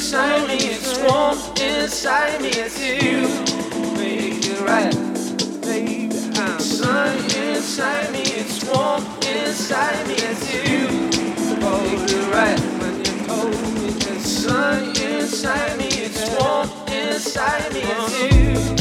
inside me, it's warm inside me, it's you. Make it right, baby. Sun inside me, it's warm inside me, it's you. Hold it right when you hold me. Sun inside me, it's warm inside me, it's you.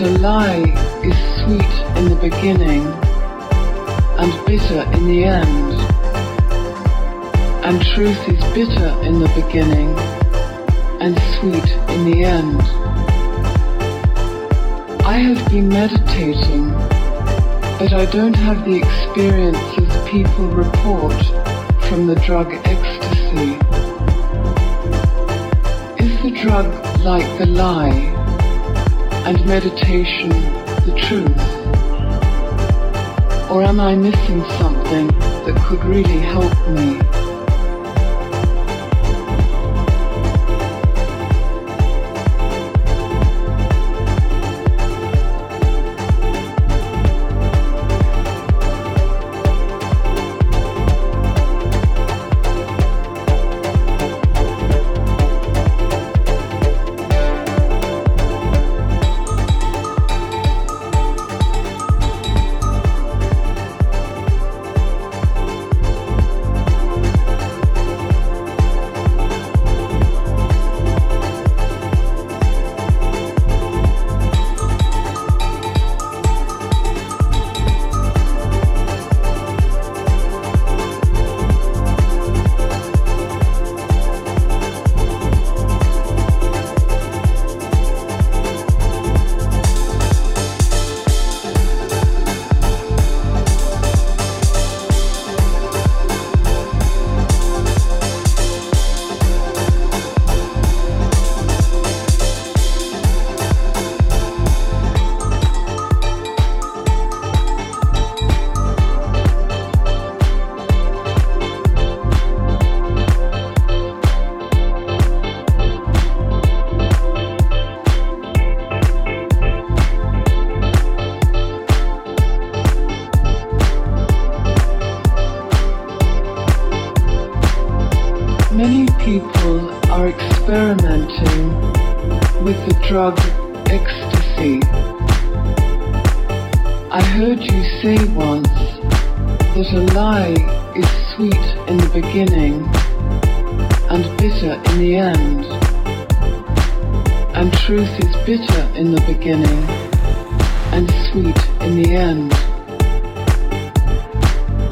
A lie is sweet in the beginning and bitter in the end, and truth is bitter in the beginning and sweet in the end. I have been meditating but I don't have the experiences people report from the drug ecstasy. Is the drug like the lie and meditation the truth? Or am I missing something that could really help me?